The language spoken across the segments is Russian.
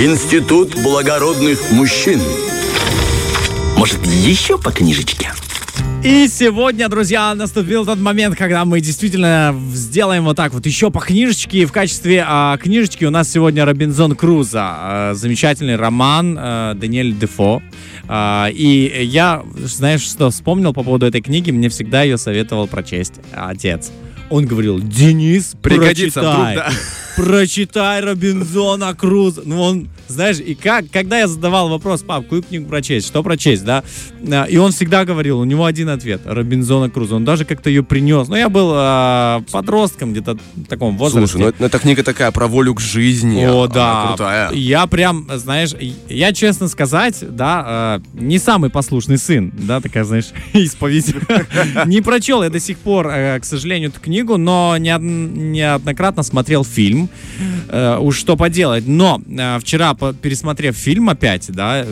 Институт благородных мужчин. Может, еще по книжечке? И сегодня, друзья, наступил тот момент, когда мы действительно сделаем вот так вот еще по книжечке. И в качестве а, книжечки у нас сегодня Робинзон Круза. А, замечательный роман а, Даниэль Дефо. А, и я, знаешь, что вспомнил по поводу этой книги? Мне всегда ее советовал прочесть отец. Он говорил, Денис, Пригодится прочитай, вдруг, да. Прочитай Робинзона Круза. Ну, он, знаешь, и как, когда я задавал вопрос, пап, какую книгу прочесть, что прочесть, да, А, и он всегда говорил, у него один ответ, Робинзона Круза. Он даже как-то ее принес. Ну, я был а, подростком где-то в таком возрасте. Слушай, ну, это- эта книга такая про волю к жизни. О, да. крутая. Я прям, знаешь, я честно сказать, да, э, не самый послушный сын, да, такая, знаешь, исповедь. Не прочел я до сих пор, э, к сожалению, эту книгу, но неод- неоднократно смотрел фильм. Э, Уж что поделать. Но э, вчера, по- пересмотрев фильм опять, да,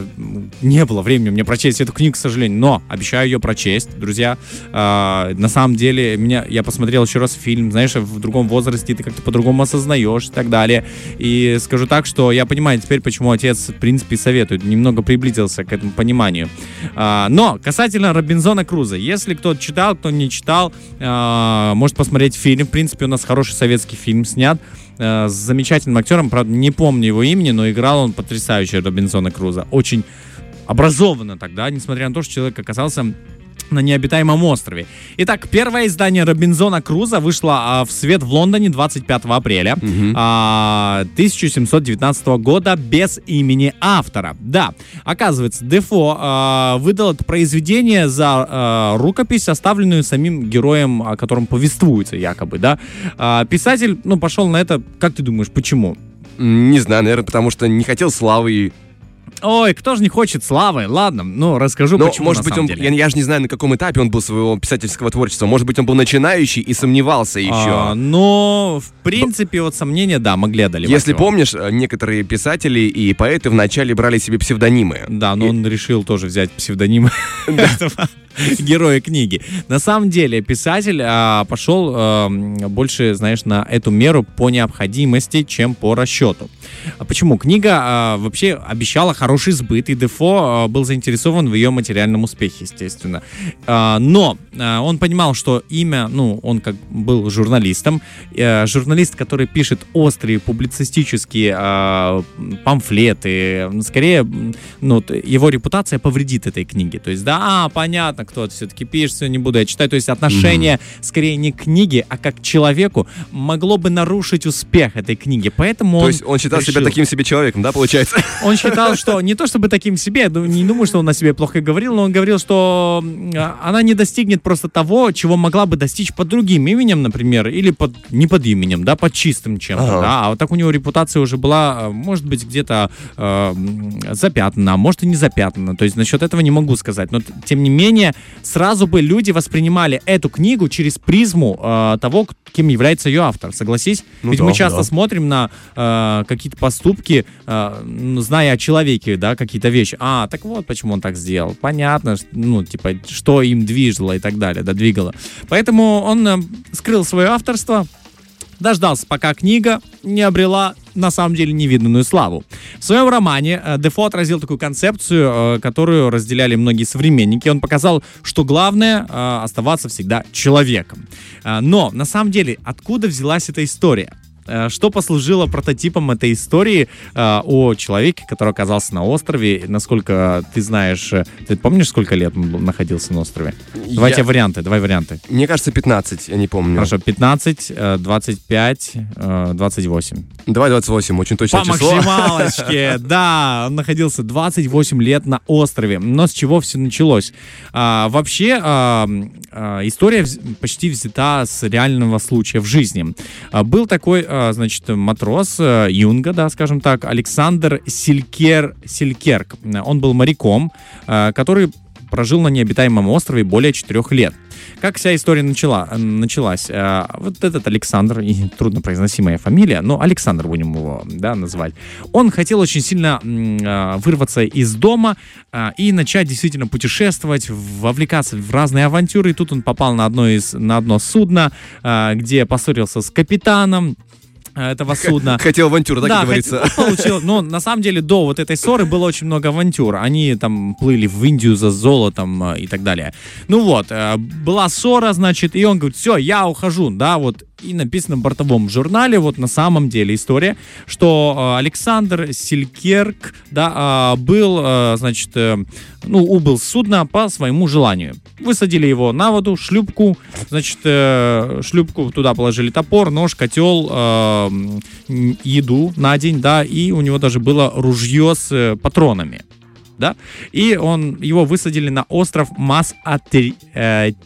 не было времени мне прочесть эту книгу, к сожалению, но обещаю ее прочесть, друзья. Э, На самом деле, меня, я посмотрел еще раз фильм, знаешь, в другом возрасте ты как-то по-другому осознаешь и так далее. И скажу так, что я понимаю теперь, почему отец, в принципе, советует. Немного приблизился к этому пониманию. Но касательно Робинзона Круза, если кто читал, кто не читал, может посмотреть фильм. В принципе, у нас хороший советский фильм снят э, с замечательным актером. Правда, не помню его имени, но играл он потрясающе Робинзона Круза. Очень образованно тогда, несмотря на то, что человек оказался на необитаемом острове. Итак, первое издание Робинзона Круза вышло а, в свет в Лондоне 25 апреля а, 1719 года без имени автора. Да, оказывается, Дефо а, выдал это произведение за а, рукопись, составленную самим героем, о котором повествуется якобы, да. А, писатель, ну, пошел на это, как ты думаешь, почему? Не знаю, наверное, потому что не хотел славы. и- Ой, кто же не хочет славы? Ладно, ну, расскажу, Но, почему может быть, он, деле. я, я же не знаю, на каком этапе он был своего писательского творчества. Может быть, он был начинающий и сомневался еще. А, но, в принципе, вот сомнения, да, могли одолевать Если его. помнишь, э, некоторые писатели и поэты вначале брали себе псевдонимы. Да, но И- он решил тоже взять псевдоним этого героя книги. На самом деле, писатель а, пошел а, больше, знаешь, на эту меру по необходимости, чем по расчету. А Почему? Книга а, вообще обещала хороший сбыт, и Дефо а, был заинтересован в ее материальном успехе, естественно. А, но а, он понимал, что имя, ну, он как был журналистом, э, журналист, который пишет острые публицистические а, памфлеты, скорее, ну, его репутация повредит этой книге. То есть, да, а, понятно, кто это все-таки пишет, все не буду я читать. То есть отношение скорее не к книге, а как к человеку могло бы нарушить успех этой книги. Поэтому То он есть он считал себя решил- таким себе человеком, да, получается? он считал, что не то чтобы таким себе, думаю- не думаю, что он о себе плохо говорил, но он говорил, что а, она не достигнет просто того, чего могла бы достичь под другим именем, например, или под не под именем, да, под чистым чем-то, Ага. да. А вот так у него репутация уже была, э, может быть, где-то э, запятнана, а может и не запятнана. То есть насчет этого не могу сказать. Но тем не менее, сразу бы люди воспринимали эту книгу через призму э, того, кем является ее автор. Согласись? Ну Ведь да, мы часто да. смотрим на э, какие-то поступки, э, зная о человеке, да, какие-то вещи. А, так вот, почему он так сделал. Понятно, ну, типа, что им движило и так далее, да, двигало. Поэтому он э, скрыл свое авторство, дождался, пока книга не обрела на самом деле невиданную славу. В своем романе э, Дефо отразил такую концепцию, э, которую разделяли многие современники. Он показал, что главное э, оставаться всегда человеком. Но на самом деле, откуда взялась эта история? Э, Что послужило прототипом этой истории э, о человеке, который оказался на острове? Насколько ты знаешь, э, ты помнишь, сколько лет он находился на острове? Давайте Я- варианты, давай варианты. Мне кажется, 15, я не помню. Хорошо, 15, э, 25, э, 28. Давай 28, очень точное По число. максималочке, да, он находился 28 лет на острове. Но с чего все началось? А, вообще, а, а, история почти взята с реального случая в жизни. А, был такой, значит, матрос а, Юнга, да, скажем так, Александр Силькер, Силькерк. Он был моряком, а, который прожил на необитаемом острове более четырех лет. Как вся история начала, началась? Э, Вот этот Александр, и труднопроизносимая фамилия, но Александр будем его да, называть, он хотел очень сильно э, вырваться из дома э, и начать действительно путешествовать, вовлекаться в разные авантюры. И тут он попал на одно, из, на одно судно, э, где поссорился с капитаном, этого судна. Хотел авантюру, так да, и говорится. хот- получил. Но на самом деле до вот этой ссоры было очень много авантюр. Они там плыли в Индию за золотом э, и так далее. Ну вот, э, была ссора, значит, и он говорит, все, я ухожу, да, вот. И написано в бортовом журнале, вот на самом деле история, что э, Александр Селькерк, да, э, был, э, значит, э, ну, убыл с судна по своему желанию. Высадили его на воду, шлюпку, значит, э, шлюпку туда положили топор, нож, котел, э, еду на день, да, и у него даже было ружье с э, патронами. Да? И он, его высадили на остров Мас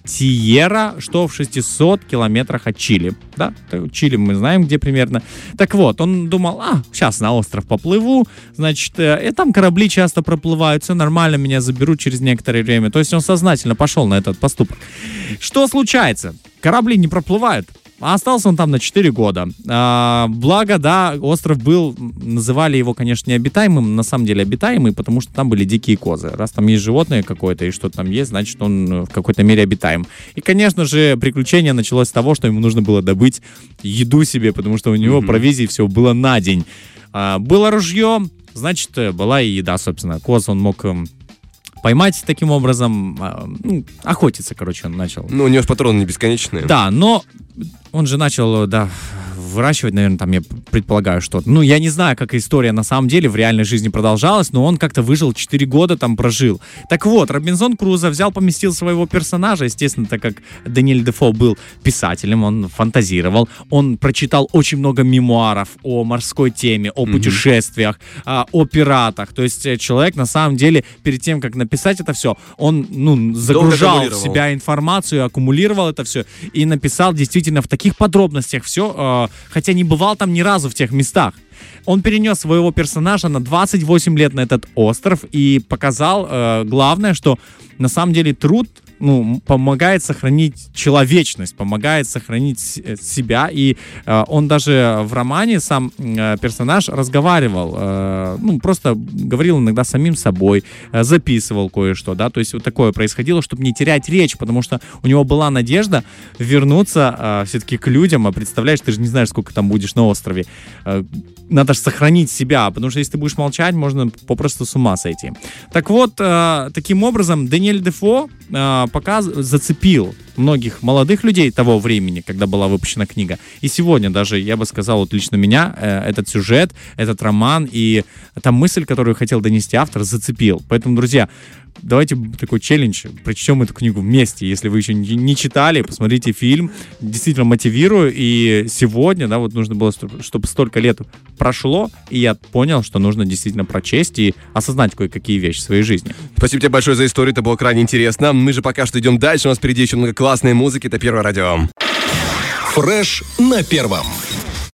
Тиера, что в 600 километрах от Чили. Да? Чили мы знаем, где примерно. Так вот, он думал, а, сейчас на остров поплыву, значит, э, и там корабли часто проплывают, все нормально, меня заберут через некоторое время. То есть он сознательно пошел на этот поступок. Что случается? Корабли не проплывают. А остался он там на 4 года. А, благо, да, остров был, называли его, конечно, необитаемым, на самом деле обитаемый, потому что там были дикие козы. Раз там есть животное какое-то и что-то там есть, значит, он в какой-то мере обитаем. И, конечно же, приключение началось с того, что ему нужно было добыть еду себе, потому что у него Мгм. провизии все было на день. А, было ружье, значит, была и еда, собственно. Коз он мог эм, поймать таким образом, а, ну, охотиться, короче, он начал. Ну, у него же патроны не бесконечные. Да, но он же начал, да, выращивать, наверное, там, я предполагаю, что-то. Ну, я не знаю, как история на самом деле в реальной жизни продолжалась, но он как-то выжил 4 года, там прожил. Так вот, Робинзон Крузо взял, поместил своего персонажа, естественно, так как Даниэль Дефо был писателем, он фантазировал, он прочитал очень много мемуаров о морской теме, о путешествиях, а, о пиратах. То есть э, человек, на самом деле, перед тем, как написать это все, он, ну, загружал в себя информацию, аккумулировал это все и написал действительно в таких подробностях все, хотя не бывал там ни разу в тех местах. Он перенес своего персонажа на 28 лет на этот остров и показал э, главное, что на самом деле труд ну, помогает сохранить человечность, помогает сохранить э, себя. И э, он даже в романе сам э, персонаж разговаривал, э, ну, просто говорил иногда самим собой, э, записывал кое-что, да, то есть вот такое происходило, чтобы не терять речь, потому что у него была надежда вернуться э, все-таки к людям, а представляешь, ты же не знаешь, сколько там будешь на острове. Э, надо же сохранить себя, потому что если ты будешь молчать, можно попросту с ума сойти. Так вот, э, таким образом, Даниэль Дефо э, показ... зацепил многих молодых людей того времени, когда была выпущена книга. И сегодня даже, я бы сказал, вот лично меня, э, этот сюжет, этот роман и та мысль, которую хотел донести автор, зацепил. Поэтому, друзья, давайте такой челлендж, прочтем эту книгу вместе. Если вы еще не, читали, посмотрите фильм. Действительно мотивирую. И сегодня, да, вот нужно было, чтоб- чтобы столько лет прошло, и я понял, что нужно действительно прочесть и осознать кое-какие вещи в своей жизни. Спасибо тебе большое за историю, это было крайне интересно. Мы же пока что идем дальше, у нас впереди еще много классной музыки, это Первое радио. Фреш на первом.